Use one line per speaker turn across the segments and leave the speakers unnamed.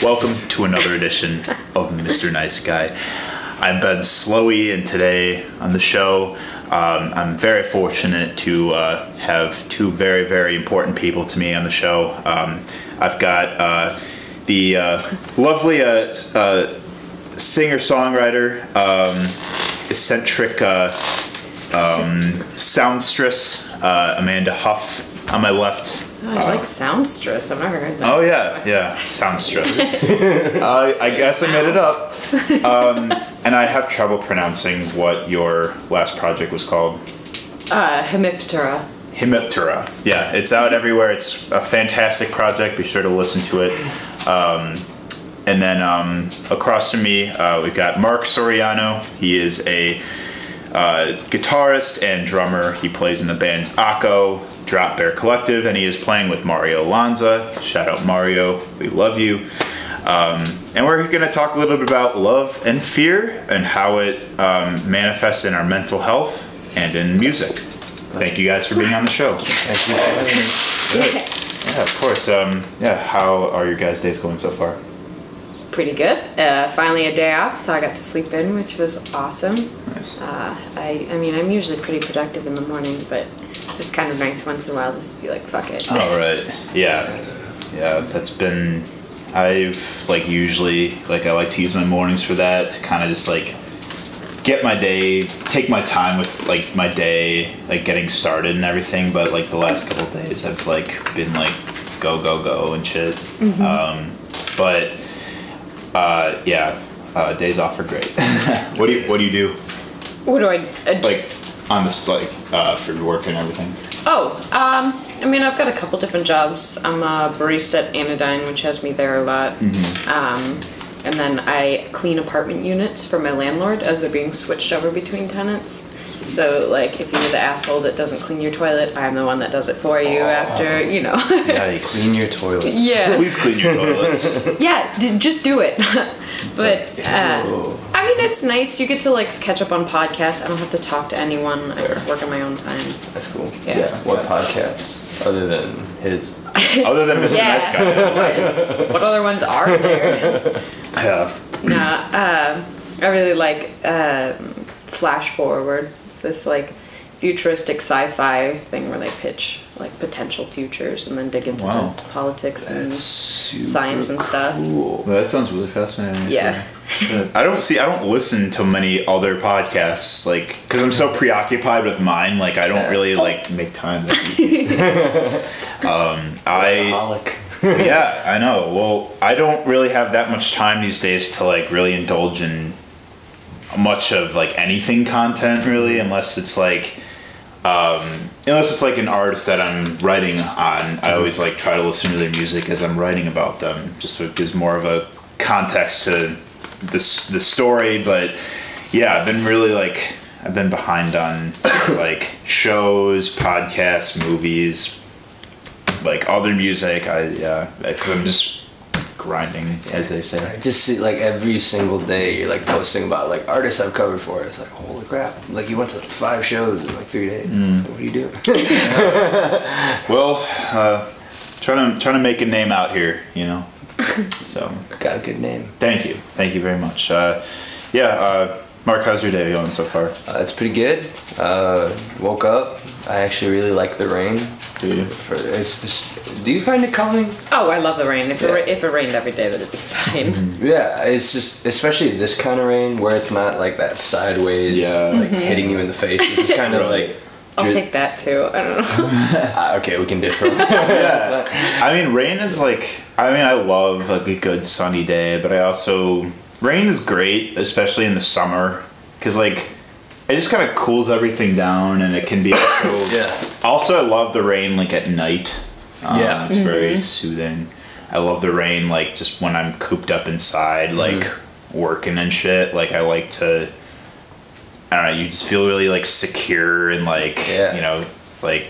Welcome to another edition of Mr. Nice Guy. I'm Ben Slowey, and today on the show, um, I'm very fortunate to uh, have two very, very important people to me on the show. Um, I've got uh, the uh, lovely uh, uh, singer songwriter, um, eccentric uh, um, soundstress, uh, Amanda Huff, on my left.
Oh, I like soundstress. I've never heard that.
Oh yeah, yeah, soundstress. uh, I guess I made it up. Um, and I have trouble pronouncing what your last project was called.
Uh, Hemiptera.
Hemiptera. Yeah, it's out everywhere. It's a fantastic project. Be sure to listen to it. Um, and then um, across from me, uh, we've got Mark Soriano. He is a uh, guitarist and drummer. He plays in the bands Akko, Drop Bear Collective, and he is playing with Mario Lanza. Shout out Mario, we love you. Um, and we're going to talk a little bit about love and fear and how it um, manifests in our mental health and in music. Thank you guys for being on the show. Good. Yeah, of course. Um, yeah, how are your guys' days going so far?
Pretty good. Uh, finally a day off, so I got to sleep in, which was awesome.
Nice.
Uh, I, I mean, I'm usually pretty productive in the morning, but it's kind of nice once in a while to just be like, fuck it.
All right. Yeah. Yeah, that's been. I've like usually like I like to use my mornings for that to kind of just like get my day, take my time with like my day, like getting started and everything. But like the last couple of days, I've like been like go go go and shit. Um, but uh, yeah, uh, days off are great. what do you What do you do
What do I uh,
like on this like uh, for work and everything?
Oh, um, I mean, I've got a couple different jobs. I'm a barista at Anodyne, which has me there a lot. Um, and then I clean apartment units for my landlord as they're being switched over between tenants. So, like, if you're the asshole that doesn't clean your toilet, I'm the one that does it for you after, you know.
Yikes!
Clean your toilets.
yeah.
Please clean your toilets.
Yeah, d- just do it. but uh, I mean, it's nice. You get to like catch up on podcasts. I don't have to talk to anyone. I just work on my own time.
That's cool.
Yeah.
What podcasts other than his?
Other than Mr.
Yeah.
Nice Guy.
Yes. what other ones are there?
Yeah.
Nah, uh, I really like um Flash Forward. It's this like futuristic sci-fi thing where they pitch like potential futures and then dig into
Wow.
the politics and science and stuff.
Cool.
That sounds really fascinating.
Yeah.
I don't see. I don't listen to many other podcasts, like, because I'm so preoccupied with mine. Like, I don't
Yeah.
really like make time. um, I yeah, I know. Well, I don't really have that much time these days to like really indulge in much of like anything content really, unless it's like um, unless it's like an artist that I'm writing on. I always like try to listen to their music as I'm writing about them, just so it gives more of a context to this the story. But yeah, I've been really like I've been behind on like shows, podcasts, movies, like other music. I yeah, because I'm just grinding, as they say.
I just see like every single day you're like posting about like artists I've covered for. It's like holy crap! Like you went to five shows in like three days. So what do you do?
Well, uh, trying to trying to make a name out here, you know. So
Got a good name.
thank you, thank you very much. Uh, yeah, uh, Mark, how's your day going so far?
Uh, it's pretty good. Uh, woke up. I actually really like the rain.
Do you?
For, it's just, do you find it calming?
Oh, I love the rain. If it
Yeah.
ra- if it rained every day, that'd be fine.
Yeah, it's just especially this kind of rain where it's not like that sideways,
Yeah.
like hitting you in the face. It's just kind of
Right.
like.
I'll
dri-
take that too. I don't know.
Ah, okay, we can differ.
Yeah. I mean, rain is like. I mean, I love like a good sunny day, but I also rain is great, especially in the summer, because like it just kind of cools everything down, and it can be also.
Yeah.
Also, I love the rain like at night. Um,
Yeah.
it's very soothing. I love the rain like just when I'm cooped up inside, like working and shit. Like I like to. I don't know. You just feel really like secure and like
Yeah.
you know like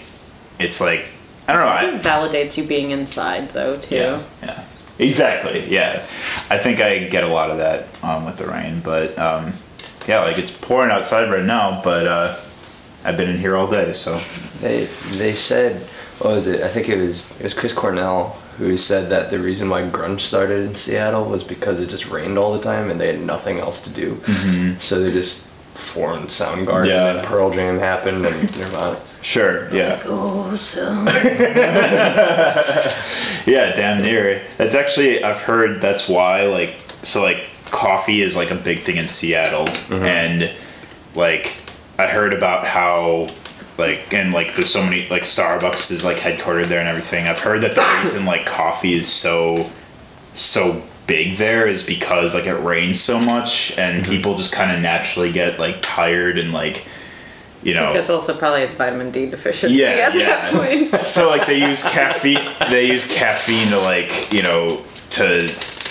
it's like I don't know.
I
I,
it validates you being inside though too.
yeah, yeah. Exactly. Yeah, I think I get a lot of that um, with the rain, but um, yeah, like it's pouring outside right now, but uh, I've been in here all day, so
They they said what was it? I think it was it was Chris Cornell who said that the reason why grunge started in Seattle was because it just rained all the time and they had nothing else to do. So they just formed Soundgarden
Yeah.
and Pearl Jam happened and Nirvana.
sure. Yeah.
Oh, so.
Yeah, damn near. That's actually I've heard that's why like so like coffee is like a big thing in Seattle mm-hmm. and like I heard about how like and like there's so many like Starbucks is like headquartered there and everything. I've heard that the reason like coffee is so so big there is because like it rains so much and mm-hmm. people just kind of naturally get like tired and like you know
That's also probably a vitamin D deficiency
Yeah,
at
yeah.
that point.
so like they use caffeine they use caffeine to like you know to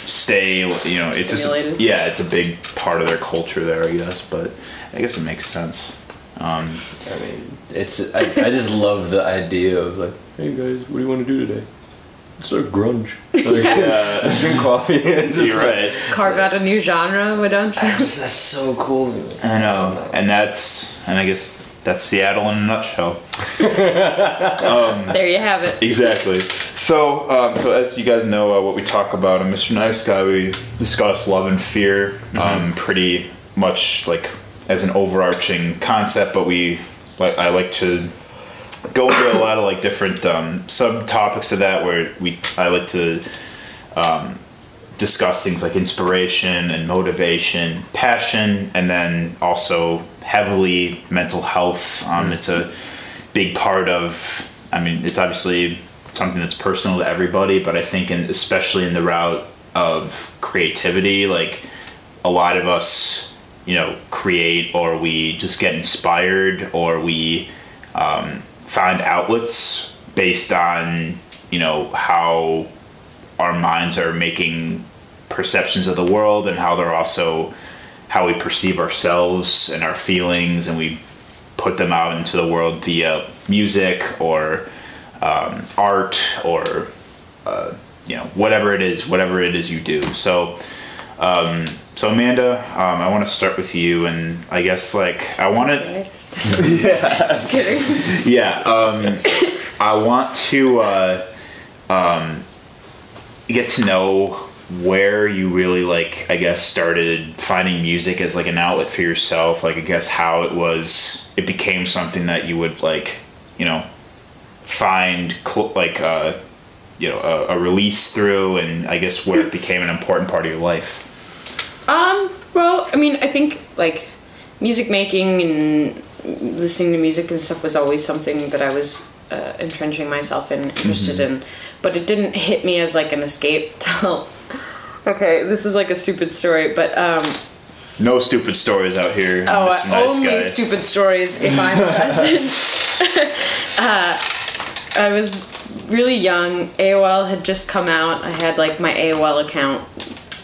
stay you know it's just, yeah it's a big part of their culture there i guess but i guess it makes sense um
I mean, it's I, I just love the idea of like, hey guys, what do you want to do today? Let's start grunge. Like,
Yeah.
just drink coffee and just
you're
like-
right
Carve out a new genre, why don't you?
That's just that's so cool.
i know and that's and i guess that's seattle in a nutshell
There you have it.
Exactly. So, um, so as you guys know, uh, what we talk about on Mr. Nice Guy, we discuss love and fear, um, pretty much like as an overarching concept. But we, like, I like to go into a lot of like different um, subtopics of that, where we, I like to um, discuss things like inspiration and motivation, passion, and then also heavily mental health. Um, It's a big part of. I mean, it's obviously something that's personal to everybody, but I think, in, especially in the route of creativity, like a lot of us, you know, create or we just get inspired or we um, find outlets based on, you know, how our minds are making perceptions of the world and how they're also how we perceive ourselves and our feelings and we put them out into the world via music or um, art or uh, you know whatever it is whatever it is you do so um, so amanda um, i want to start with you and i guess like i want to
Next. Just kidding.
yeah um, i want to uh, um, get to know where you really like i guess started finding music as like an outlet for yourself like i guess how it was it became something that you would like you know find cl- like uh you know a, a release through and i guess where it became an important part of your life?
Um, well, I mean, I think like music making and listening to music and stuff was always something that I was uh, entrenching myself in, interested in, but it didn't hit me as like an escape till. Okay, this is like a stupid story, but um,
no stupid stories out here
oh,
Mr. Nice
only
Guy.
stupid stories if I'm present. uh, I was really young. AOL had just come out. I had like my AOL account,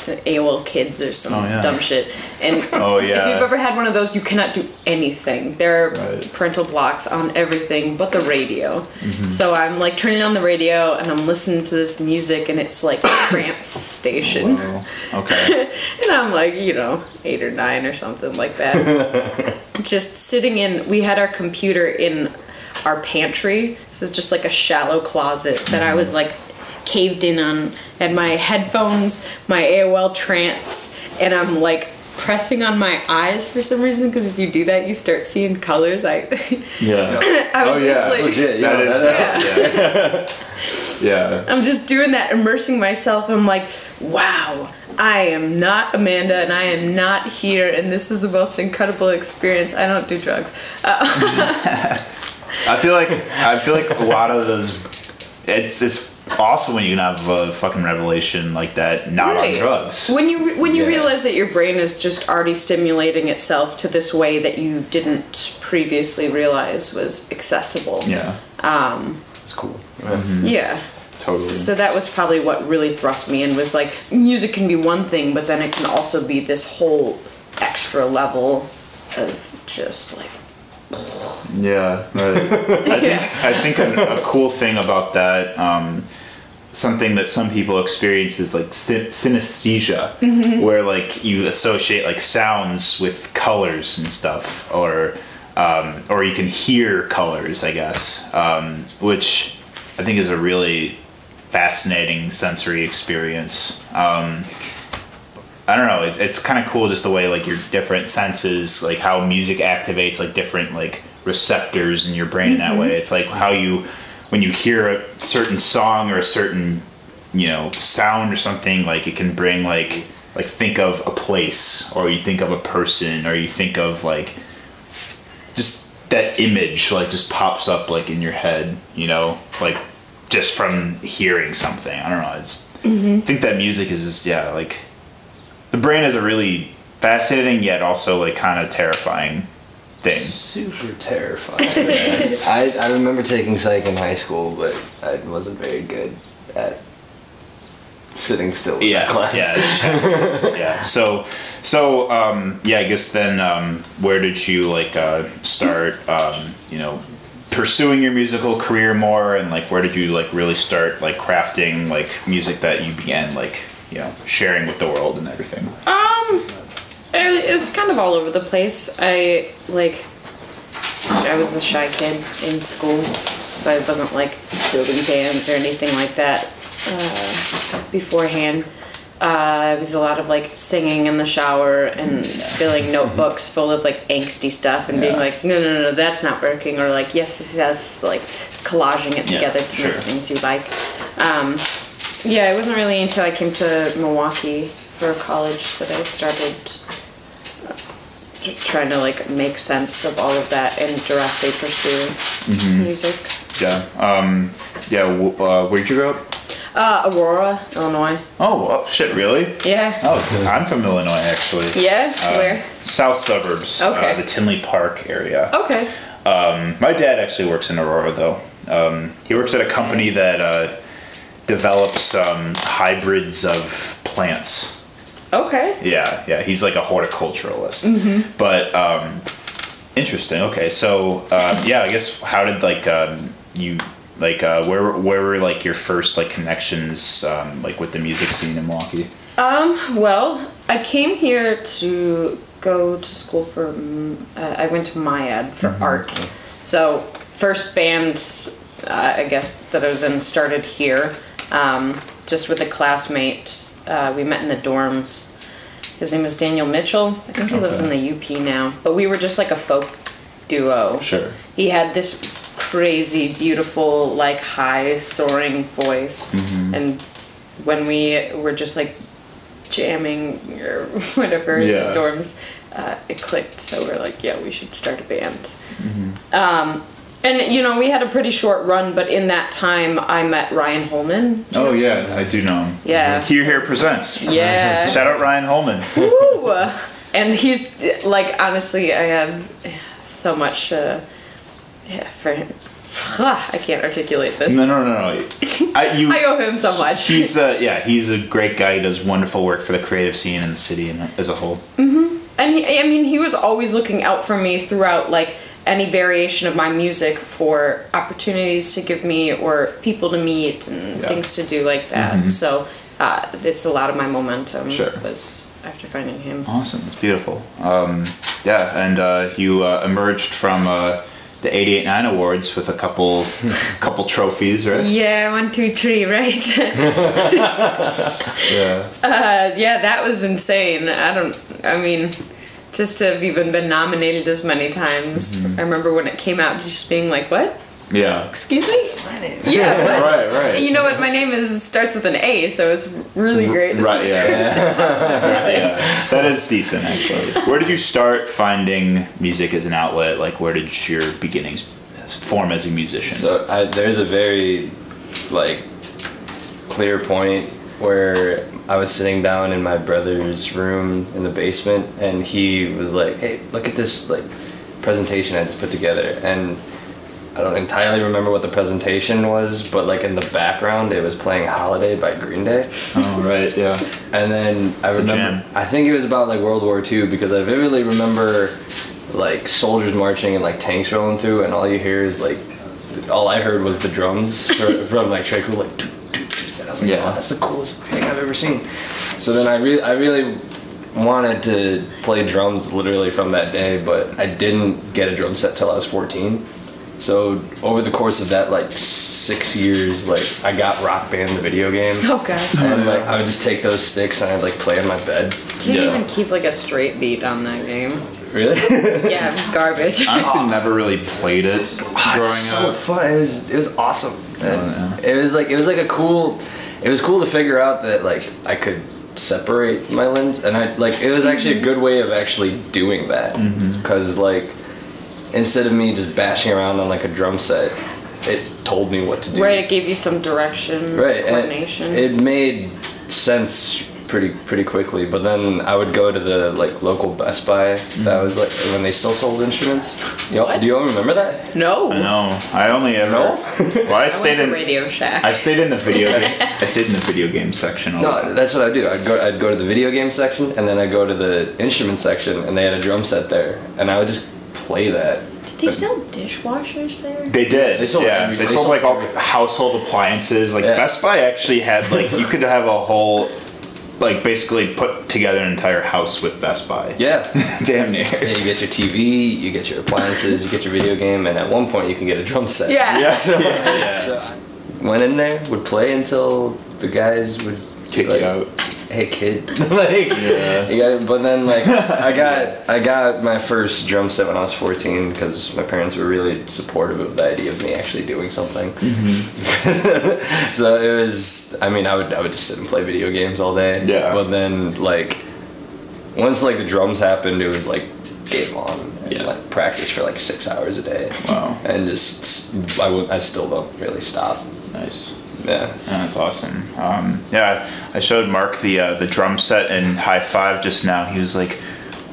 AOL Kids or some
Oh, yeah.
dumb shit. And
Oh,
if you've ever had one of those, you cannot do anything. There are
Right.
parental blocks on everything but the radio.
Mm-hmm.
So I'm like turning on the radio and I'm listening to this music and it's like a trance station.
Whoa. okay
And I'm like, you know, eight or nine or something like that. just sitting in, we had our computer in our pantry. It was just like a shallow closet that I was like caved in on. Had my headphones, my AOL trance, and I'm like pressing on my eyes for some reason because if you do that, you start seeing colors. I,
yeah
I was
Oh, yeah,
just like,
Legit, yeah,
is
that-
yeah yeah
I'm just doing that, immersing myself. I'm like, wow, I am not Amanda and I am not here, and this is the most incredible experience. I don't do drugs.
Uh, I feel like I feel like a lot of those. It's it's awesome when you can have a fucking revelation like that, not
Right.
on drugs.
When you when you
Yeah.
realize that your brain is just already stimulating itself to this way that you didn't previously realize was accessible.
Yeah, um,
It's cool. Mm-hmm.
Yeah.
totally.
So that was probably what really thrust me in was like music can be one thing, but then it can also be this whole extra level of just like
yeah, right. I think I think a, a cool thing about that, um, something that some people experience is like sy- synesthesia, where like you associate like sounds with colors and stuff, or um, or you can hear colors, I guess, um, which I think is a really fascinating sensory experience. Um, I don't know. It's, it's kind of cool just the way like your different senses, like how music activates like different like receptors in your brain in that mm-hmm. way. It's like how you when you hear a certain song or a certain you know sound or something like it can bring like like think of a place or you think of a person or you think of like just that image like just pops up like in your head you know like just from hearing something i don't know it's, mm-hmm. i think that music is just yeah like the brain is a really fascinating yet also like kind of terrifying thing
Super terrifying. I, I remember taking psych in high school, but I wasn't very good at sitting still in
yeah
class.
yeah it's yeah so so um yeah i guess then um where did you like uh start um you know pursuing your musical career more and like where did you like really start like crafting like music that you began like you know sharing with the world and everything
Um, it's kind of all over the place. I like, I was a shy kid in school, so I wasn't like building bands or anything like that uh, beforehand. Uh, it was a lot of like singing in the shower and filling notebooks full of like angsty stuff and being like, no, no, no, that's not working, or like, yes, yes, yes, like collaging it
Yeah,
together to
sure.
make things you like. Um, yeah, it wasn't really until I came to Milwaukee for college that I started uh, trying to like make sense of all of that and directly pursue
Mm-hmm.
music.
yeah um yeah w- uh, where'd you grow up
Uh, Aurora, Illinois.
oh, oh shit really
Yeah.
oh i'm from illinois actually
Yeah.
Uh,
Where?
south suburbs
Okay.
uh, the tinley park area
Okay.
Um, my dad actually works in Aurora, though. Um, he works at a company that uh, develops um, hybrids of plants.
Okay.
Yeah, yeah. He's like a horticulturalist.
Mm-hmm.
But um, interesting. Okay, so um, yeah, I guess how did like um, you like uh, where where were like your first like connections um, like with the music scene in Milwaukee?
Um. Well, I came here to go to school for. Uh, I went to MIAD for
Mm-hmm.
art. So first band, uh, I guess that I was in started here. Um, just with a classmate. Uh, we met in the dorms. His name is Daniel Mitchell. I think he lives in the UP now. But we were just like a folk duo.
Sure.
He had this crazy, beautiful, like high soaring voice.
Mm-hmm.
And when we were just like jamming or whatever in the dorms, uh, it clicked. So we're like, yeah, we should start a band.
Mm-hmm.
Um, and you know, we had a pretty short run, but in that time, I met Ryan Holman.
Oh yeah, I do know him.
Yeah.
Here Here presents.
Yeah.
Shout out Ryan Holman.
Woo! And he's like, honestly, I have so much uh, yeah, for him. I can't articulate this.
No, no, no, no. I, you,
I owe him so much.
He's uh, yeah, he's a great guy. He does wonderful work for the creative scene in the city and as a whole. Mm-hmm.
And he, I mean, he was always looking out for me throughout, like any variation of my music for opportunities to give me or people to meet and
Yeah.
things to do like that. So uh, it's a lot of my momentum
Sure.
was after finding him.
Awesome, it's beautiful. Um, yeah, and uh, you uh, emerged from uh, the '88-9 awards with a couple, couple trophies, right?
Yeah, one, two, three, right?
Yeah.
uh, yeah, that was insane. I don't. I mean, just to have even been nominated as many times.
Mm-hmm.
I remember when it came out, just being like, "What?
Yeah.
Excuse me? Yeah, what?
Right, right.
You know what? My name is starts with an A, so it's really great. to
Right,
see.
yeah. Right, yeah. That is decent, actually. Where did you start finding music as an outlet? Like, where did your beginnings form as a musician?
So I, there's a very like clear point where I was sitting down in my brother's room in the basement, and he was like, "Hey, look at this like presentation I just put together." And I don't entirely remember what the presentation was, but like in the background, it was playing "Holiday" by Green Day.
oh, right, yeah.
And then I remember. I think it was about like World War II because I vividly remember like soldiers marching and like tanks rolling through, and all you hear is like, all I heard was the drums fro- from like Tré Cool, like, like,
Yeah.
"Oh, that's the coolest thing I've ever seen. So then I really, I really wanted to play drums literally from that day, but I didn't get a drum set till I was 14. So over the course of that like six years, like I got Rock Band the video game.
Oh god.
And like I would just take those sticks and I'd like play in my bed.
Can't
Yeah.
even keep like a straight beat on that game.
Really?
Yeah, garbage. I garbage.
Honestly, never really played it
Ah,
growing
so
up.
fun. It was it was awesome.
yeah.
It was like it was like a cool. It was cool to figure out that like I could separate my limbs, and I like it was actually a good way of actually doing that mm-hmm. because like instead of me just bashing around on like a drum set, it told me what to do.
right, it gave you some direction,
Right, and
coordination.
It made sense pretty pretty quickly, but then I would go to the like local Best Buy. That was like when they still sold instruments. You know,
What?
do you all remember that?
no.
No. I only ever.
No?
Well, I
I
stayed
went to
in.
Radio Shack.
I stayed in the video game. I stayed in the video game section all the
No,
time.
that's what I do. I'd go I'd go to the video game section and then I'd go to the instrument section and they had a drum set there and I would just play that.
Did they sell dishwashers there?
They did.
They sold
yeah,
every-
they
they
sold
sold
like all
everything.
household appliances. Like
Yeah.
Best Buy actually had like you could have a whole, like basically put together an entire house with Best Buy.
Yeah.
Damn near.
Yeah, you get your TV, you get your appliances, you get your video game, and at one point you can get a drum set.
Yeah.
Yeah, yeah, yeah.
So I went in there, would play until the guys would
Kick
like,
you out.
Hey kid, like
Yeah.
you got. But then like I got I got my first drum set when I was 14 because my parents were really supportive of the idea of me actually doing something.
Mm-hmm.
so it was. I mean, I would I would just sit and play video games all day.
Yeah.
But then like once like the drums happened, it was like game on. And,
Yeah.
Like practice for like six hours a day.
Wow.
And just I would I still don't really stop.
Nice.
Yeah.
Yeah, that's awesome. Um, yeah, I showed Mark the uh, the drum set in High Five just now. He was like,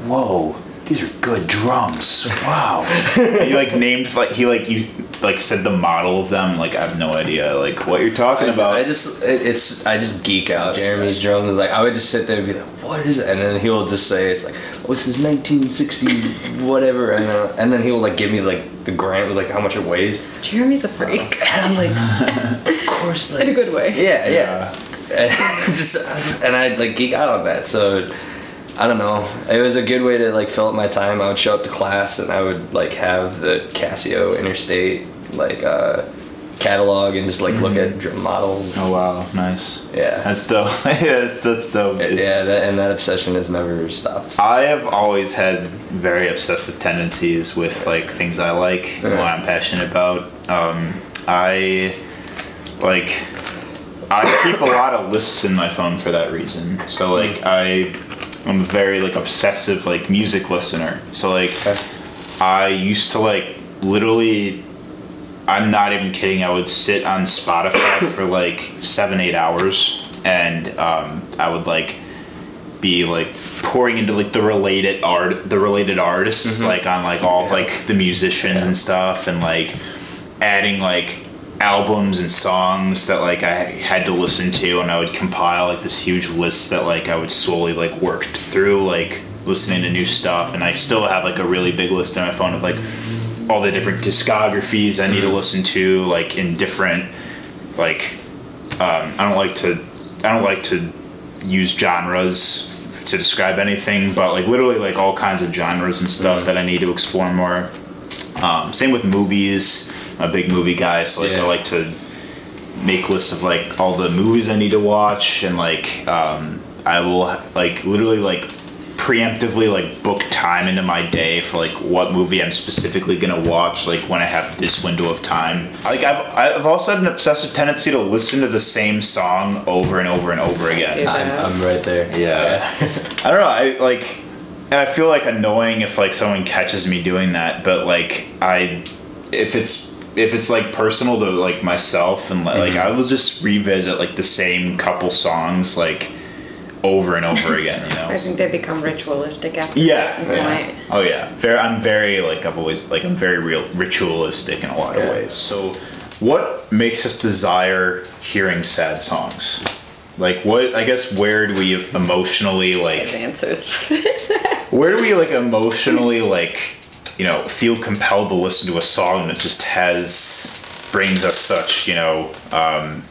"Whoa, these are good drums! Wow!" he like named like he like you like said the model of them. Like I have no idea like what you're talking
I,
about.
I just it, it's I just geek out. Jeremy's drums like I would just sit there and be like, what is it? And then he'll just say it's like, oh, this is 1960 whatever, and uh, and then he'll like give me like the grant with like how much it weighs,
Jeremy's a freak.
and I'm like, of course, like
In a good way.
yeah, yeah. And just, I just and I like geek out on that. So I don't know. It was a good way to like fill up my time. I would show up to class and I would like have the Cascio Interstate like uh, catalog and just like look at drum models.
oh wow, nice.
Yeah.
That's dope. yeah, that's that's dope. dude.
Yeah, that, and that obsession has never stopped.
I have always had very obsessive tendencies with like things I like what I'm passionate about. Um, I like I keep a lot of lists in my phone for that reason. So like I I'm a very like obsessive like music listener. So like I used to like literally I'm not even kidding. I would sit on Spotify for like seven, eight hours, and um, I would like be like pouring into like the related art, the related artists, like on like all of, like the musicians and stuff, and like adding like albums and songs that like I had to listen to, and I would compile like this huge list that like I would slowly like worked through, like listening to new stuff, and I still have like a really big list on my phone of like all the different discographies I need to listen to, like in different, like, um, I don't like to, I don't like to use genres to describe anything, but like literally like all kinds of genres and stuff that I need to explore more. Um, same with movies. I'm a big movie guy, so like
Yeah.
I like to make lists of like all the movies I need to watch, and like um, I will like literally like preemptively like book time into my day for like what movie I'm specifically gonna watch like when I have this window of time. Like I've I've also had an obsessive tendency to listen to the same song over and over and over again.
I'm, I'm right there.
Yeah. I don't know. I like, and I feel like annoying if like someone catches me doing that. But like, I, if it's if it's like personal to like myself and like, like I will just revisit like the same couple songs like over and over again. You know.
I think they become ritualistic after
Yeah, yeah. Oh yeah. Very. I'm very like I've always like I'm very real ritualistic in a lot of
Yeah.
ways. So, what makes us desire hearing sad songs? Like what? I guess where do we emotionally
I
like?
have answers.
Where do we like emotionally like you know feel compelled to listen to a song that just has brings us such you know um,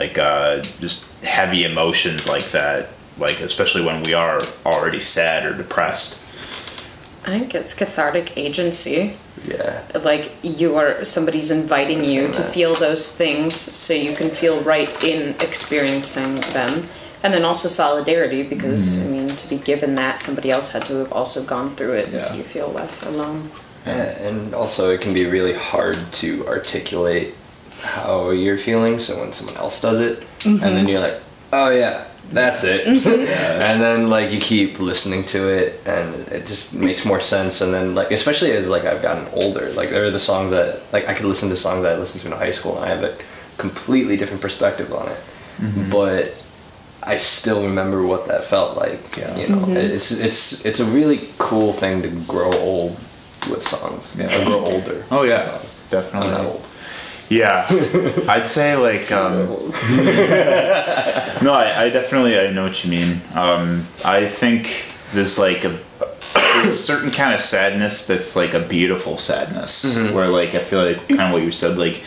like uh, just heavy emotions like that. Like especially when we are already sad or depressed.
I think it's cathartic agency.
Yeah.
Like you are somebody's inviting you to
that.
feel those things so you can feel right in experiencing them. And then also solidarity because mm-hmm. I mean to be given that somebody else had to have also gone through it so you feel less alone.
Yeah, and also it can be really hard to articulate how you're feeling. So when someone else does it, and then mm-hmm. you're like, "Oh yeah, that's it," and then like you keep listening to it, and it just makes more sense. And then like especially as like I've gotten older, like there are the songs that like I could listen to songs that I listened to in high school, and I have a completely different perspective on it. Mm-hmm. But I still remember what that felt like.
Yeah.
You know, mm-hmm. it's it's it's a really cool thing to grow old with songs.
Yeah.
Or grow older.
Oh yeah, definitely.
I'm not old.
Yeah, I'd say like um, no, I, I definitely I know what you mean. Um, I think there's like a, there's a certain kind of sadness that's like a beautiful sadness, where like I feel like kind of what you said like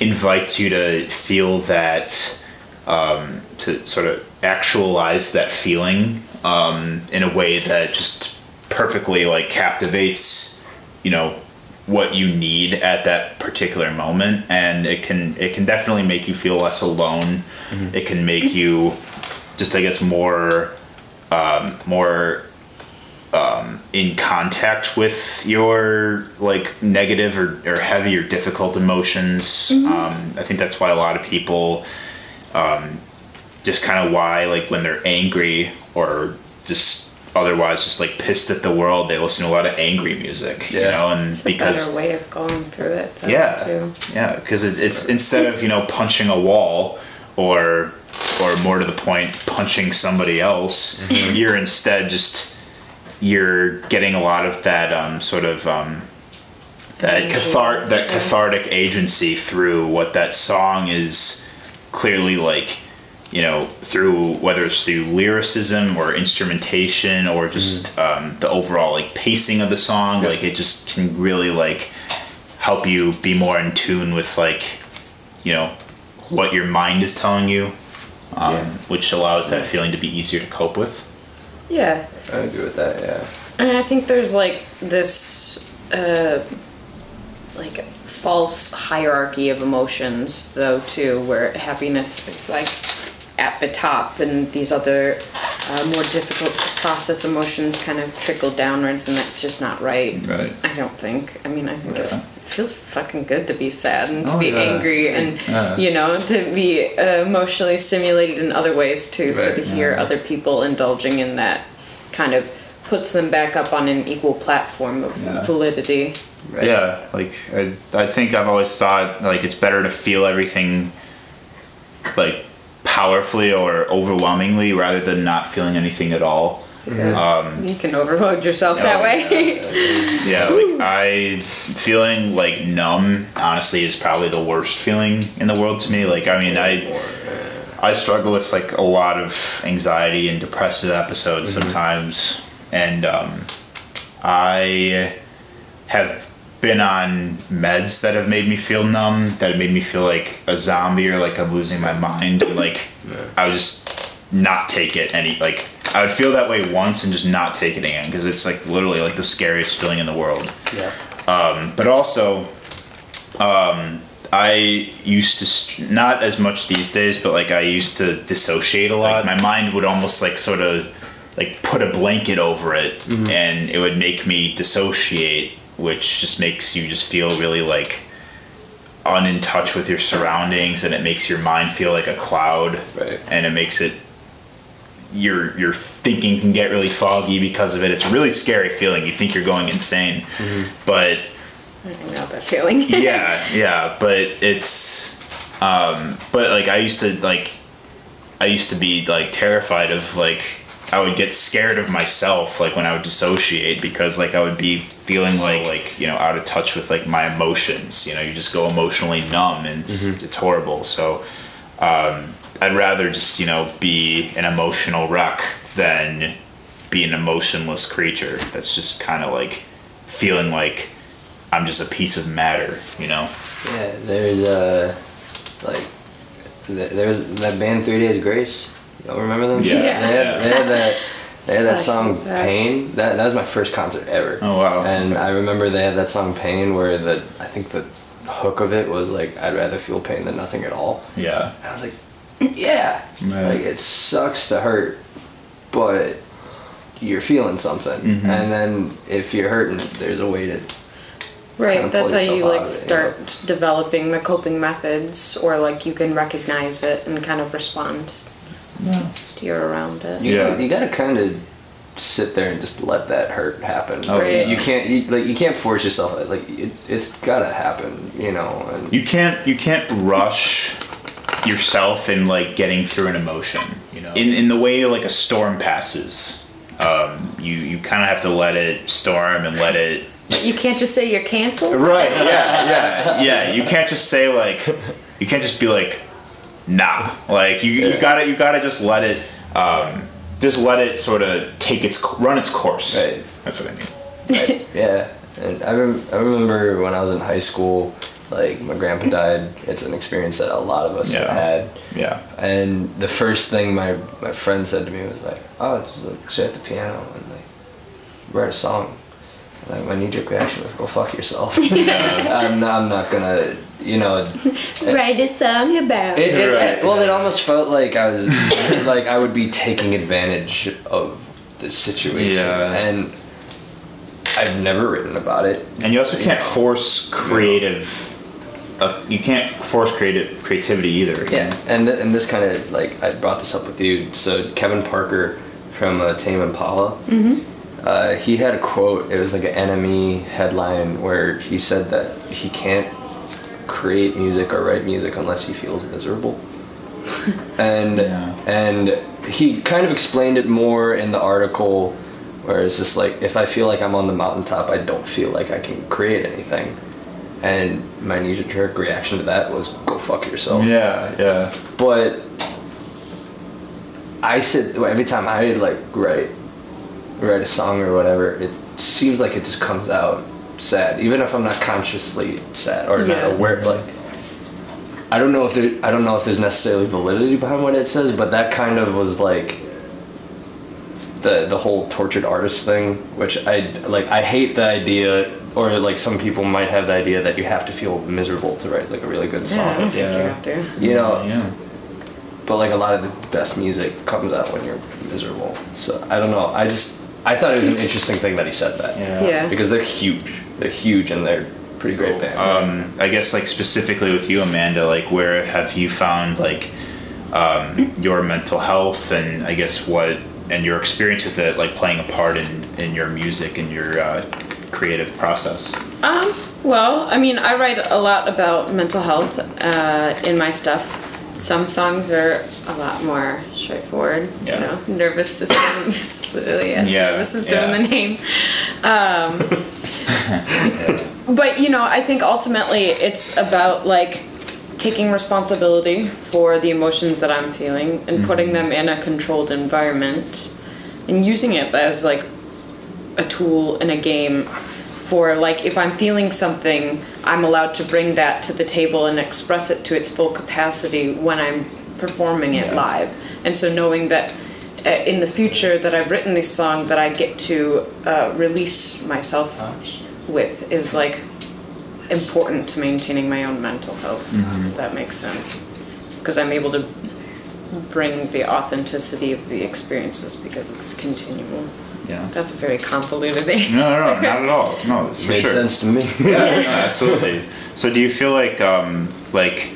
invites you to feel that um, to sort of actualize that feeling um, in a way that just perfectly like captivates you know what you need at that particular moment and it can it can definitely make you feel less alone. It can make you just i guess more um, more um, in contact with your like negative or, or heavy or difficult emotions. Um, i think that's why a lot of people um, just kind of why like when they're angry or just otherwise just like pissed at the world they listen to a lot of angry music you
Yeah.
know and
It's a
because
better way of going through it. though,
yeah
Too.
yeah because it, it's instead of you know punching a wall or or more to the point punching somebody else you're instead just you're getting a lot of that um, sort of um, that
Energy,
cathar- that cathartic agency through what that song is clearly like you know through whether it's through lyricism or instrumentation or just um, the overall like pacing of the song
Yeah.
like it just can really like help you be more in tune with like you know what your mind is telling you um,
Yeah.
which allows that feeling to be easier to cope with
Yeah.
I agree with that. Yeah.
And I think there's like this uh, like false hierarchy of emotions though too, where happiness is like at the top and these other uh, more difficult to process emotions kind of trickle downwards and that's just not right.
Right.
I don't think. I mean, I think it
Yeah.
f- feels fucking good to be sad and to
Oh,
be
yeah.
angry and
Yeah.
you know to be uh, emotionally stimulated in other ways too. So to hear
Yeah.
other people indulging in that kind of puts them back up on an equal platform of
Yeah.
validity.
Right.
Yeah, like I, I think I've always thought like it's better to feel everything like powerfully or overwhelmingly rather than not feeling anything at all. Um,
you can overload yourself that
Oh,
way.
yeah, like I feeling like numb honestly is probably the worst feeling in the world to me. Like I mean I I struggle with like a lot of anxiety and depressive episodes sometimes, and um, I have been on meds that have made me feel numb, that have made me feel like a zombie or like I'm losing my mind. Like I would just not take it any like I would feel that way once and just not take it again because it's like literally like the scariest feeling in the world
Yeah.
but also um, I used to st- not as much these days, but like I used to dissociate a lot. my mind would almost like sort of like put a blanket over it, and it would make me dissociate, which just makes you just feel really like un in touch with your surroundings, and it makes your mind feel like a cloud,
Right.
and it makes it your your thinking can get really foggy because of it. It's a really scary feeling. You think you're going insane, but
I know that feeling.
yeah, yeah, but it's um but like I used to like I used to be like terrified of like I would get scared of myself like when I would dissociate because like I would be feeling like like you know out of touch with like my emotions you know you just go emotionally numb and it's, it's horrible so um I'd rather just you know be an emotional wreck than be an emotionless creature that's just kind of like feeling like I'm just a piece of matter, you know?
Yeah, there's a like th- there that band Three Days Grace. Y'all remember them?
Yeah.
They had, they had that. They had that
Gosh,
song
that-
"Pain." That that was my first concert ever.
Oh, wow.
And I remember they had that song "Pain," where the I think the hook of it was like, "I'd rather feel pain than nothing at all."
Yeah.
And I was like, "Yeah,
Yeah.
like it sucks to hurt, but you're feeling something,
Mhm.
and then if you're hurting, there's a way to
Right,
kinda
that's how you like
of it, you
start developing the coping methods, or like you can recognize it and kind of respond, steer around it.
You,
Yeah.
you gotta kind of sit there and just let that hurt happen.
Oh,
Right.
You can't you, like you can't force yourself. Like it, it's gotta happen, you know. And
You can't you can't rush yourself in like getting through an emotion. You know, in in the way like a storm passes. Um, you you kind of have to let it storm and let it.
You can't just say you're canceled.
Right. Yeah. Yeah. Yeah. You can't just say like. You can't just be like, nah. Like you, you gotta you gotta just let it. Um, just let it sort of take its run its course.
Right.
That's what I mean.
yeah, and I, rem- I remember when I was in high school, like my grandpa died. It's an experience that a lot of us
Yeah.
have had.
Yeah.
And the first thing my, my friend said to me was like, "Oh, just like sit at the piano and like write a song." And like, my knee-jerk reaction was, "Go fuck yourself." I'm, not, I'm not gonna, you know.
Write a song about
It, it,
Right.
well, it almost felt like I was like I would be taking advantage of the situation,
Yeah.
and I've never written about it.
And you also can't
know.
force creative. Uh, you can't force creative creativity either.
Yeah, and th- and this kind of like I brought this up with you. So Kevin Parker from uh, Tame Impala, uh, he had a quote. It was like an NME headline where he said that he can't create music or write music unless he feels miserable. and
Yeah.
and he kind of explained it more in the article where it's just like if I feel like I'm on the mountaintop, I don't feel like I can create anything. And my knee-jerk reaction to that was go fuck yourself
Yeah. Yeah.
but I sit every time I like write write a song or whatever. It seems like it just comes out sad, even if I'm not consciously sad or
Yeah.
not aware. Like I don't know if there I don't know if there's necessarily validity behind what it says, but that kind of was like the the whole tortured artist thing, which I like. I hate the idea. Or like some people might have the idea that you have to feel miserable to write like a really good song.
don't
Yeah.
you have to.
You know,
Yeah.
but like a lot of the best music comes out when you're miserable. So I don't know. I just I thought it was an interesting thing that he said that.
Yeah.
Yeah.
Because they're huge. They're huge and they're pretty great band.
Um, I guess like specifically with you, Amanda, like where have you found like um, your mental health and I guess what and your experience with it like playing a part in in your music and your uh, creative process?
Um, well, I mean, I write a lot about mental health uh, in my stuff. Some songs are a lot more straightforward.
Yeah.
You know, nervous system is literally yes,
Yeah,
nervous system in the name. Um, but you know, I think ultimately it's about like taking responsibility for the emotions that I'm feeling and putting them in a controlled environment and using it as like a tool in a game for like if I'm feeling something, I'm allowed to bring that to the table and express it to its full capacity when I'm performing it
Yeah.
live. And so knowing that uh, in the future that I've written this song that I get to uh, release myself with is like important to maintaining my own mental health, if that makes sense. Because I'm able to bring the authenticity of the experiences because it's continual.
Yeah.
That's a very convoluted answer.
No, no, no, not at all. No, for
Makes
sure.
sense to me.
Yeah, no, absolutely. So do you feel like um like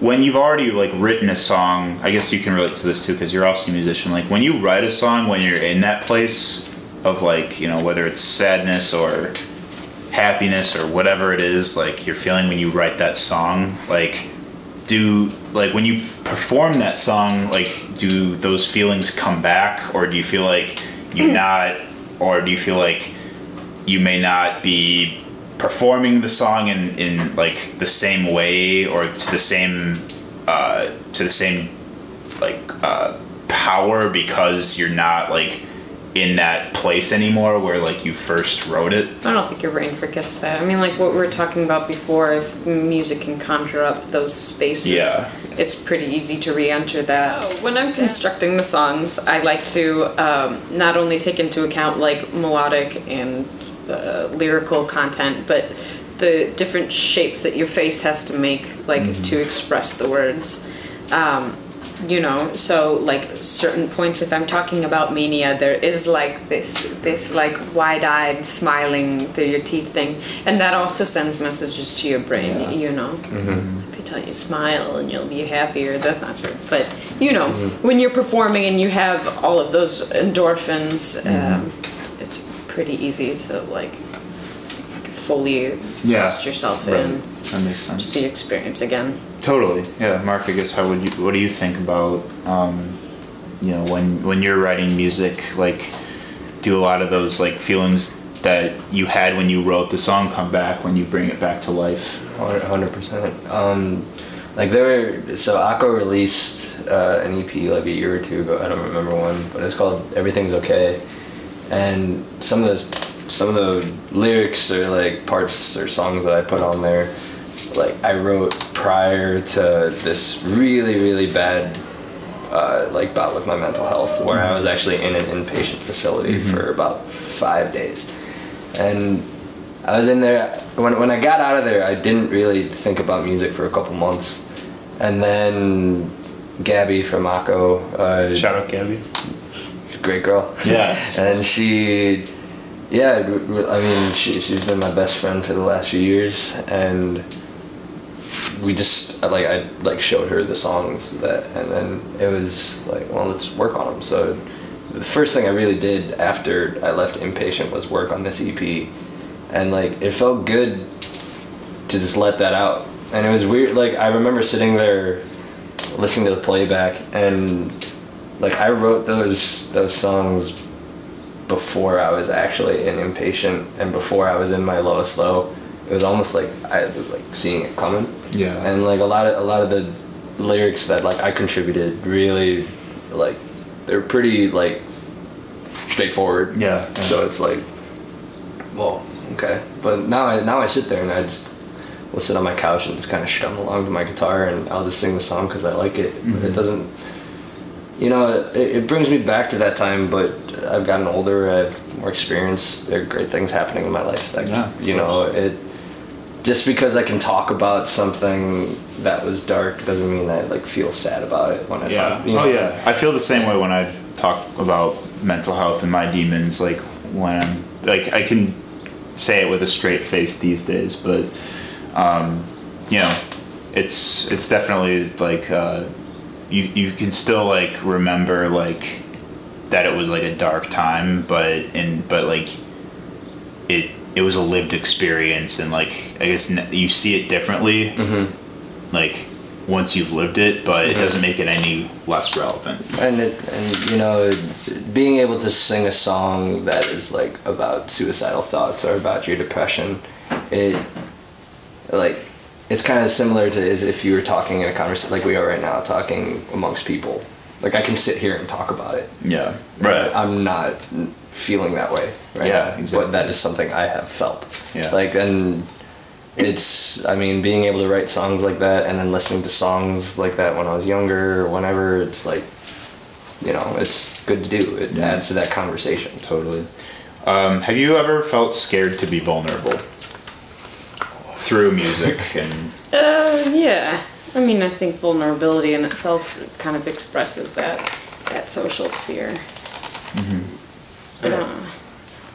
when you've already like written a song, I guess you can relate to this too because you're also a musician. Like when you write a song when you're in that place of like, you know, whether it's sadness or happiness or whatever it is like you're feeling when you write that song, like do like when you perform that song, like do those feelings come back or do you feel like you not or do you feel like you may not be performing the song in, in like the same way or to the same uh, to the same like uh, power because you're not like in that place anymore where like you first wrote it
I don't think your brain forgets that. I mean, like what we were talking about before, if music can conjure up those spaces.
Yeah.
It's pretty easy to re-enter that. When I'm constructing the songs, I like to um, not only take into account like melodic and uh, lyrical content, but the different shapes that your face has to make, like to express the words. Um, you know, so like certain points, if I'm talking about mania, there is like this, this like wide-eyed, smiling through your teeth thing, and that also sends messages to your brain.
Yeah.
You know, they you smile and you'll be happier. That's not true, but you know, when you're performing and you have all of those endorphins, um, it's pretty easy to like fully
Yeah.
trust yourself
Right.
in
That makes sense.
the experience again.
Totally. Yeah, Mark. I guess how would you? What do you think about? Um, you know, when when you're writing music, like, do a lot of those like feelings that you had when you wrote the song come back when you bring it back to life?
Hundred percent. Um, like there were so Akko released uh, an EP like a year or two ago. I don't remember when, but it's called Everything's Okay. And some of those, some of the lyrics or like parts or songs that I put on there, like I wrote prior to this really really bad uh, like bout with my mental health, where I was actually in an inpatient facility for about five days, and I was in there when when I got out of there. I didn't really think about music for a couple months, and then Gabby from Akko, uh,
Shout out, Gabby.
great girl.
Yeah.
and she, yeah, I mean, she she's been my best friend for the last few years, and we just like I like showed her the songs that, and then it was like, well, let's work on them. So the first thing I really did after I left inpatient was work on this EP, and like it felt good to just let that out. And it was weird. Like I remember sitting there listening to the playback, and like I wrote those those songs before I was actually in inpatient and before I was in my lowest low. It was almost like I was like seeing it coming.
Yeah.
And like a lot of a lot of the lyrics that like I contributed really like they're pretty like straightforward.
Yeah, yeah.
So it's like, well, okay. But now I now I sit there and I just will sit on my couch and just kind of strum along to my guitar and I'll just sing the song because I like it.
Mm-hmm.
It doesn't, you know, it, it brings me back to that time. But I've gotten older. I have more experience. There are great things happening in my life. That,
Yeah,
you know, it just because I can talk about something that was dark doesn't mean I like feel sad about it when I
Yeah.
talk. you
oh yeah. I feel the same way when I talk about mental health and my demons. Like when I'm like I can say it with a straight face these days, but um, you know, it's it's definitely like uh, you you can still like remember like that it was like a dark time, but in but like it it was a lived experience and like I guess you see it differently
Mm-hmm.
like once you've lived it, but it doesn't make it any less relevant.
and it, and you know being able to sing a song that is like about suicidal thoughts or about your depression it like it's kind of similar to as if you were talking in a conversation like we are right now talking amongst people like i can sit here and talk about it
Yeah. Right.
i'm not feeling that way right
Yeah,
now,
exactly.
but that is something i have felt
Yeah.
like and it's i mean being able to write songs like that and then listening to songs like that when i was younger or whenever it's like you know it's good to do it
Yeah.
adds to that conversation
Totally. Um, have you ever felt scared to be vulnerable through music and
Uh, yeah. I mean, I think vulnerability in itself kind of expresses that that social fear. Uh,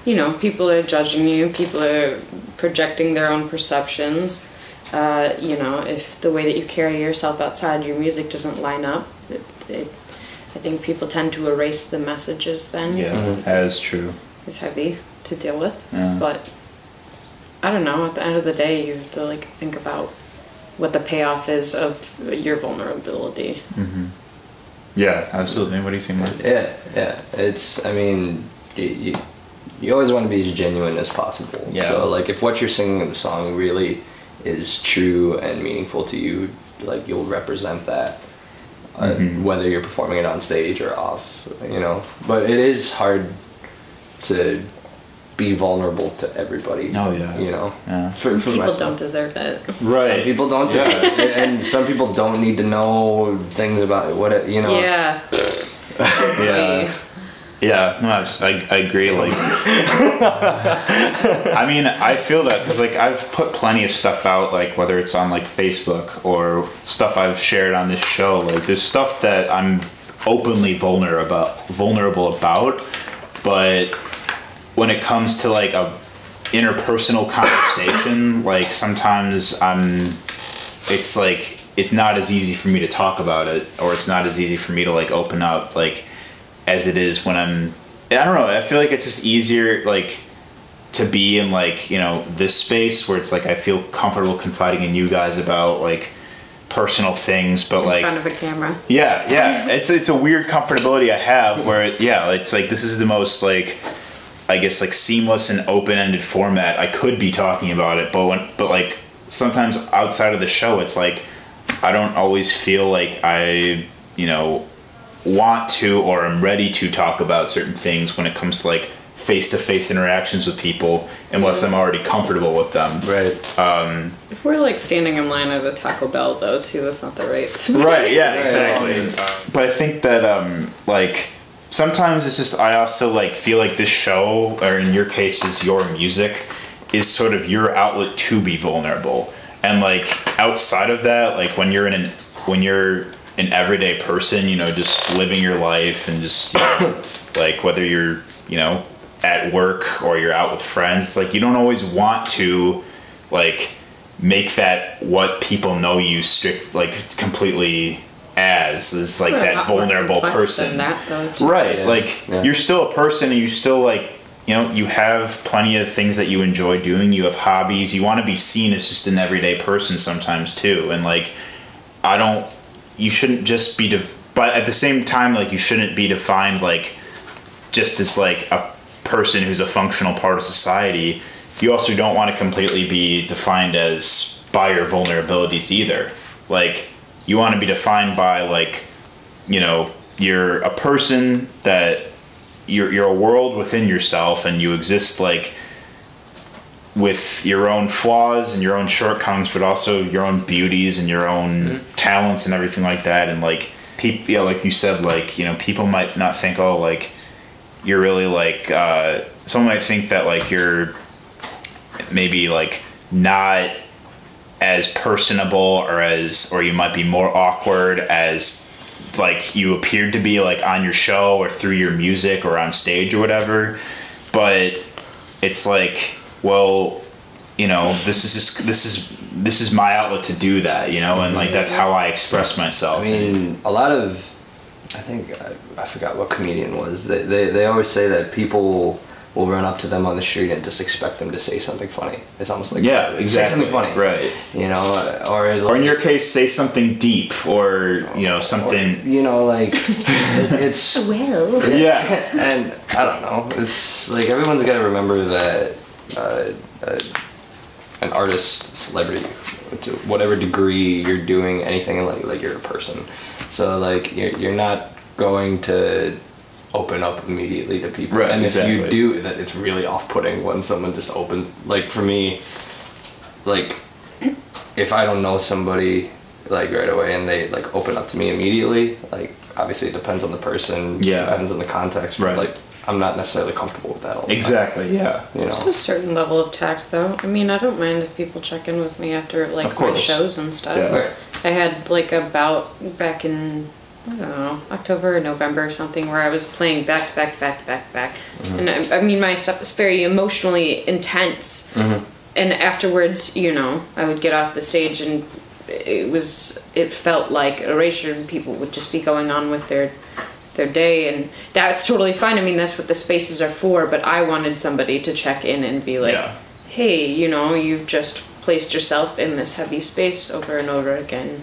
you know, people are judging you. People are projecting their own perceptions. Uh, you know, if the way that you carry yourself outside your music doesn't line up, it, it, I think people tend to erase the messages. Then
yeah,
Mhm.
that is true.
it's heavy to deal with.
Yeah.
But I don't know. At the end of the day, you have to like think about what the payoff is of your vulnerability. Mm-hmm.
Yeah, absolutely. What do you think, Mark?
yeah yeah it's i mean you, you, you always want to be as genuine as possible
Yeah.
so like if what you're singing in the song really is true and meaningful to you like you'll represent that uh,
Mhm.
whether you're performing it on stage or off you know but it is hard to be vulnerable to everybody.
Oh, yeah.
You know.
Yeah.
For, for
People
myself.
don't deserve it.
Right.
Some people don't,
Yeah.
and some people don't need to know things about what it, you know.
Yeah.
Yeah. Yeah, no, I, I, agree. Like, I mean, I feel that because like I've put plenty of stuff out, like whether it's on like Facebook or stuff I've shared on this show. Like, there's stuff that I'm openly vulnerable about, vulnerable about, but when it comes to like a interpersonal conversation, like sometimes I'm, it's like it's not as easy for me to talk about it, or it's not as easy for me to like open up, like as it is when I'm I don't know, I feel like it's just easier like to be in like, you know, this space where it's like I feel comfortable confiding in you guys about like personal things, but
In
like in
front of a camera.
yeah, yeah. It's it's a weird comfortability I have where it, yeah, it's like this is the most like I guess like seamless and open-ended format I could be talking about it, but when but like sometimes outside of the show it's like I don't always feel like I, you know, want to or am ready to talk about certain things when it comes to like face-to-face interactions with people unless mm-hmm. I'm already comfortable with them.
Right.
Um, if we're like standing in line at a Taco Bell though too, that's not the right.
right yeah
Right.
exactly um, but i think that um like sometimes it's just i also like feel like this show or in your case is your music is sort of your outlet to be vulnerable and like outside of that like when you're in an when you're an everyday person you know just living your life and just you know, like whether you're you know at work or you're out with friends it's like you don't always want to like make that what people know you strict like completely as is like
We're
that vulnerable person
that, though,
right
Yeah.
like
Yeah.
you're still a person and you still like you know you have plenty of things that you enjoy doing you have hobbies you want to be seen as just an everyday person sometimes too and like i don't you shouldn't just be def- but at the same time like you shouldn't be defined like just as like a person who's a functional part of society. You also don't want to completely be defined as by your vulnerabilities either. Like you want to be defined by like you know you're a person that you're, you're a world within yourself and you exist like with your own flaws and your own shortcomings but also your own beauties and your own mm-hmm. Talents and everything like that and like people yeah like you said like you know people might not think oh like you're really like uh someone might think that like you're maybe like not as personable or as or you might be more awkward as like you appeared to be like on your show or through your music or on stage or whatever. But it's like well you know this is just this is this is my outlet to do that you know and like that's how i express myself
I mean, a lot of, I think, I, I forgot what comedian was. They, they, they always say that people will run up to them on the street and just expect them to say something funny. It's almost like,
yeah
say
exactly
something funny.
right
You know, or,
or in your case say something deep or you know something
you know, like, it, it's,
Well.
yeah
and I don't know. It's like everyone's got to remember that uh, uh, an artist, celebrity, to whatever degree you're doing anything, like like you're a person. So like you're you're not going to open up immediately to people.
Right,
And if you do, that it's really off-putting when someone just opens. Like for me, like if I don't know somebody like right away and they like open up to me immediately, like obviously it depends on the person,
Yeah.
depends on the context, but
Right.
like I'm not necessarily comfortable with that all the
exactly yeah
time. You
There's a certain level of tact, though. I mean, I don't mind if people check in with me after like my
course.
shows and stuff.
Yeah.
Right.
I had like a bout back in I don't know October or November or something where I was playing back to back to back to back to back, mm-hmm. and I, I mean my stuff is very emotionally intense. Mm-hmm. And afterwards, you know, I would get off the stage and it was it felt like erasure and people would just be going on with their their day and that's totally fine. I mean that's what the spaces are for, but I wanted somebody to check in and be like,
Yeah.
"Hey, you know, you've just placed yourself in this heavy space over and over again.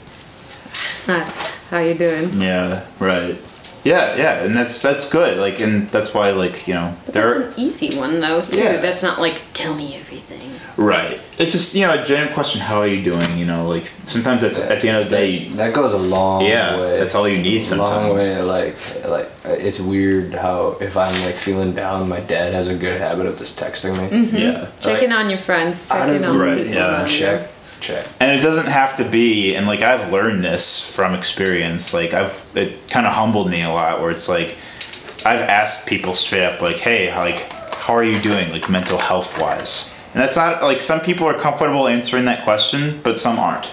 How you doing?"
Yeah, right. Yeah, yeah, and that's that's good. Like, and that's why, like, you know,
But
there.
that's an easy one though too.
Yeah.
That's not like tell me everything.
Right. It's just you know a general question. How are you doing? You know, like sometimes that's at the end of the day.
That goes a long
Yeah,
way.
that's all you need
A long
sometimes.
way. Like, like it's weird how if I'm like feeling down, my dad has a good habit of just texting me. Mm-hmm.
Yeah.
Checking on your friends.
Out
Checking
of
on
Right,
people
yeah.
Check, check.
And it doesn't have to be, and like I've learned this from experience. Like I've, it kind of humbled me a lot. Where it's like, I've asked people straight up, like, "Hey, like, how are you doing, like, mental health wise?" And that's not like some people are comfortable answering that question, but some aren't.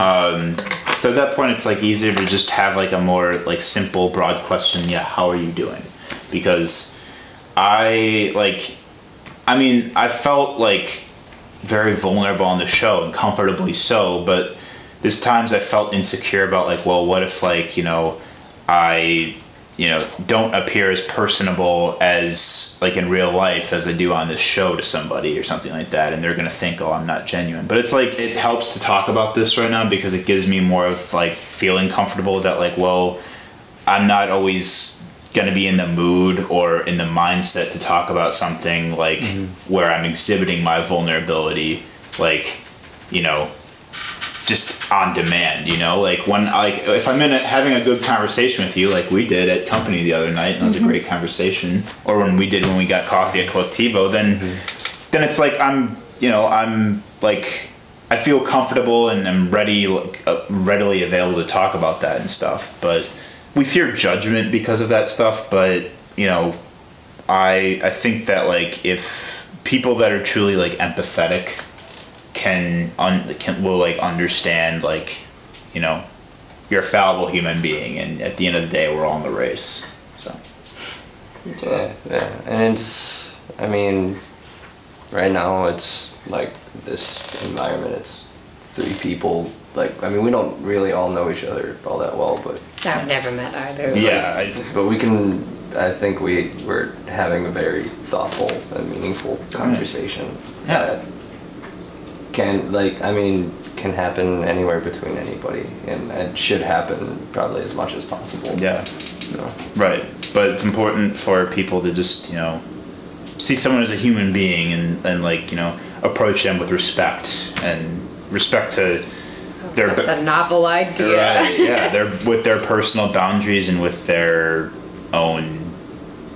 Um, so at that point, it's like easier to just have like a more like simple, broad question. Yeah, how are you doing? Because I like, I mean, I felt like very vulnerable on the show and comfortably so, but there's times I felt insecure about like, well, what if like, you know, I, you know, don't appear as personable as like in real life as I do on this show to somebody or something like that, and they're gonna think, oh, I'm not genuine. But it's like it helps to talk about this right now because it gives me more of like feeling comfortable that like, well, I'm not always going to be in the mood or in the mindset to talk about something like mm-hmm. where I'm exhibiting my vulnerability, like, you know, just on demand, you know, like when like if I'm in a, having a good conversation with you, like we did at company the other night, and it was a great conversation, or when we did when we got coffee at Colectivo, then then it's like I'm, you know, I'm like I feel comfortable and I'm ready, like, uh, readily available to talk about that and stuff. But we fear judgment because of that stuff. But you know, I I think that like if people that are truly like empathetic can un, can will like understand like you know you're a fallible human being and at the end of the day we're all in the race so
Yeah, yeah, and it's. I mean, right now it's like this environment. It's three people. Like, I mean, we don't really all know each other all that well, but
I've never met either.
yeah I,
but we can. I think we we're having a very thoughtful and meaningful conversation
Yeah.
that can like I mean can happen anywhere between anybody, and it should happen probably as much as possible.
yeah
You know?
right but it's important for people to just you know see someone as a human being and, and like you know approach them with respect and respect to their
That's a novel idea.
Right, yeah, they're with their personal boundaries and with their own,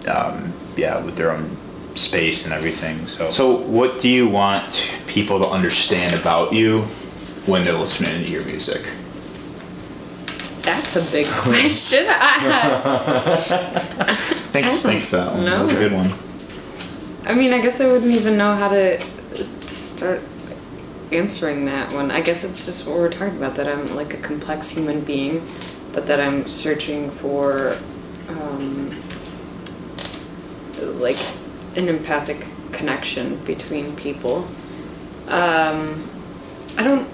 um, yeah, with their own space and everything. So, so what do you want people to understand about you when they're listening to your music?
That's a big question. I,
Thanks, thanks. That one. That was a good one.
I mean, I guess I wouldn't even know how to start answering that one. I guess it's just what we're talking about that I'm like a complex human being, but that I'm searching for um, like an empathic connection between people. Um, I don't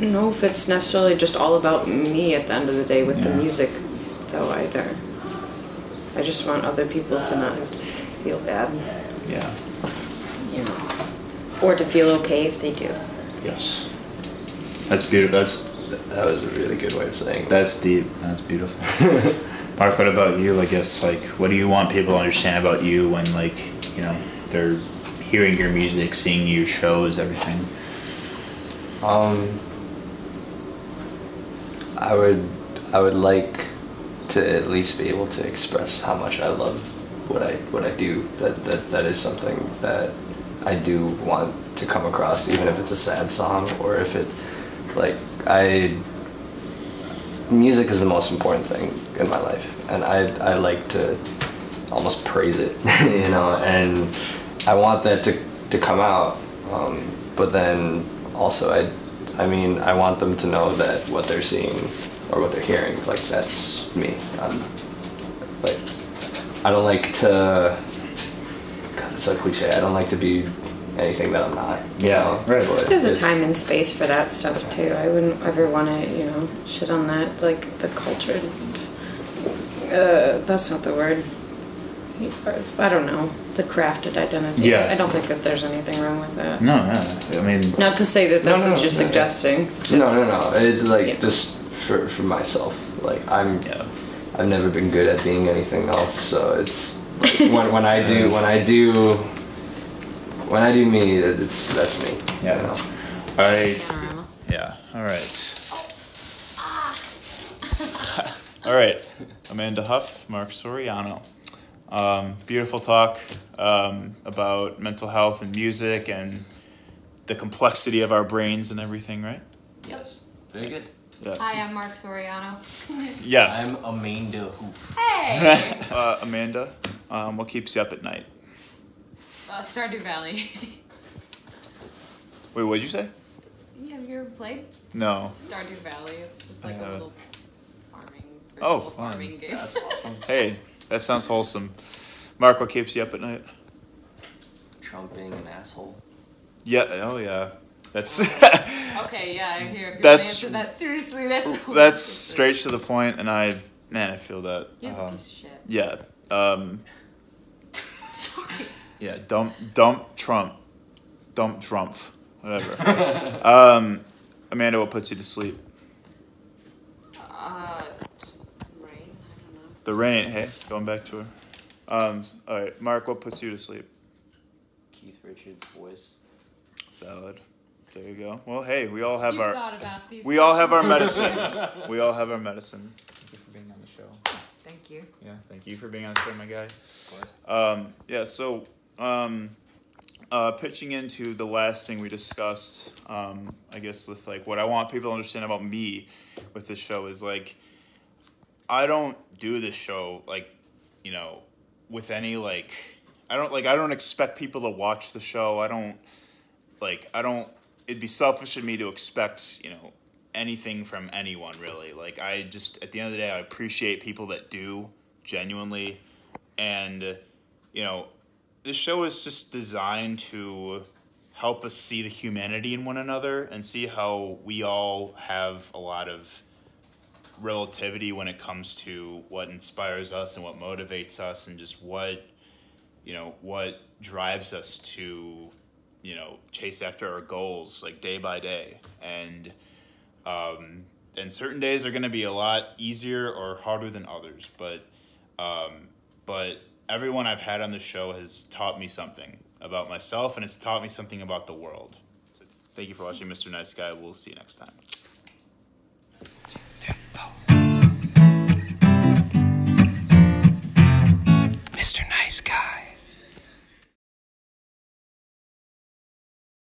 know if it's necessarily just all about me at the end of the day with the music, though, either. I just want other people to not have to feel bad
Yeah.
you know, or to feel okay if they do.
Yes. That's beautiful. That's
That was a really good way of saying that.
that's deep. That's beautiful. Mark, what about you? I guess like, what do you want people to understand about you when like, you know, they're hearing your music, seeing your shows, everything?
Um, I would, I would like to at least be able to express how much I love what I what I do. That that that is something that I do want to come across, even if it's a sad song or if it's like I. Music is the most important thing in my life, and I I like to almost praise it, you know, and I want that to to come out. Um, but then also I I mean I want them to know that what they're seeing or what they're hearing like that's me. I'm, like I don't like to. God, it's so cliche. I don't like to be anything that I'm not. you
Yeah,
know,
right.
but
There's a time and space for that stuff too. I wouldn't ever want to, you know, shit on that. Like the culture. Uh, that's not the word. I don't know. The crafted identity.
Yeah.
I don't think that there's anything wrong with that.
No, no. I mean,
Not to say that
No,
that's
no,
what
no,
you're
no.
suggesting.
No, no, no. It's like
Yeah.
just for for myself. Like I'm
yeah.
I've never been good at being anything else. So it's when when I do when I do when I do me, that- it's that's me.
Yeah.
You know?
I yeah. All right. All right, Amanda Huff, Mark Soriano. Um, beautiful talk um, about mental health and music and the complexity of our brains and everything, right?
Yes. Very good.
Yes.
Hi, I'm Mark Soriano.
Yeah.
I'm Amanda Huff.
Hey!
uh, Amanda, um, what keeps you up at night?
uh, Stardew Valley.
Wait, what did you say?
yeah, have you ever played
No.
Stardew Valley? It's just like
I
a
haven't.
little farming,
Oh,
virtual
fun.
farming game.
That's awesome.
Hey, that sounds wholesome. Mark, what keeps you up at night?
Trump being an asshole.
Yeah. Oh, yeah. That's
okay, yeah, I hear. If you
That's-
answer that seriously, that's
that's straight to the point, and I man, I feel that.
He's a
Um,
piece of shit.
yeah. Um,
Sorry.
yeah. Dump. Dump Trump. Dump Trump. Whatever. um, Amanda, what puts you to sleep?
Uh, rain. I don't know.
The rain. Hey, going back to her. Um, all right, Mark, what puts you to sleep?
Keith Richards' voice.
Valid. There you go. Well, hey, we all have
you
our
thought about these.
we all have our medicine. we all have our medicine. Thank you for being on the show.
Thank you.
Yeah, thank you for being on the show, my guy.
Of course.
Um, yeah, so um, uh, pitching into the last thing we discussed, um, I guess with like what I want people to understand about me with this show is like I don't do this show like you know with any like I don't like I don't expect people to watch the show. I don't like I don't. It'd be selfish of me to expect you know anything from anyone really. Like I just at the end of the day, I appreciate people that do genuinely, and you know, this show is just designed to help us see the humanity in one another and see how we all have a lot of relativity when it comes to what inspires us and what motivates us and just what you know what drives us to you know chase after our goals like day by day. And um, and certain days are going to be a lot easier or harder than others but um, but everyone i've had on the show has taught me something about myself and it's taught me something about the world. So thank you for watching mr nice guy. We'll see you next time
Guy.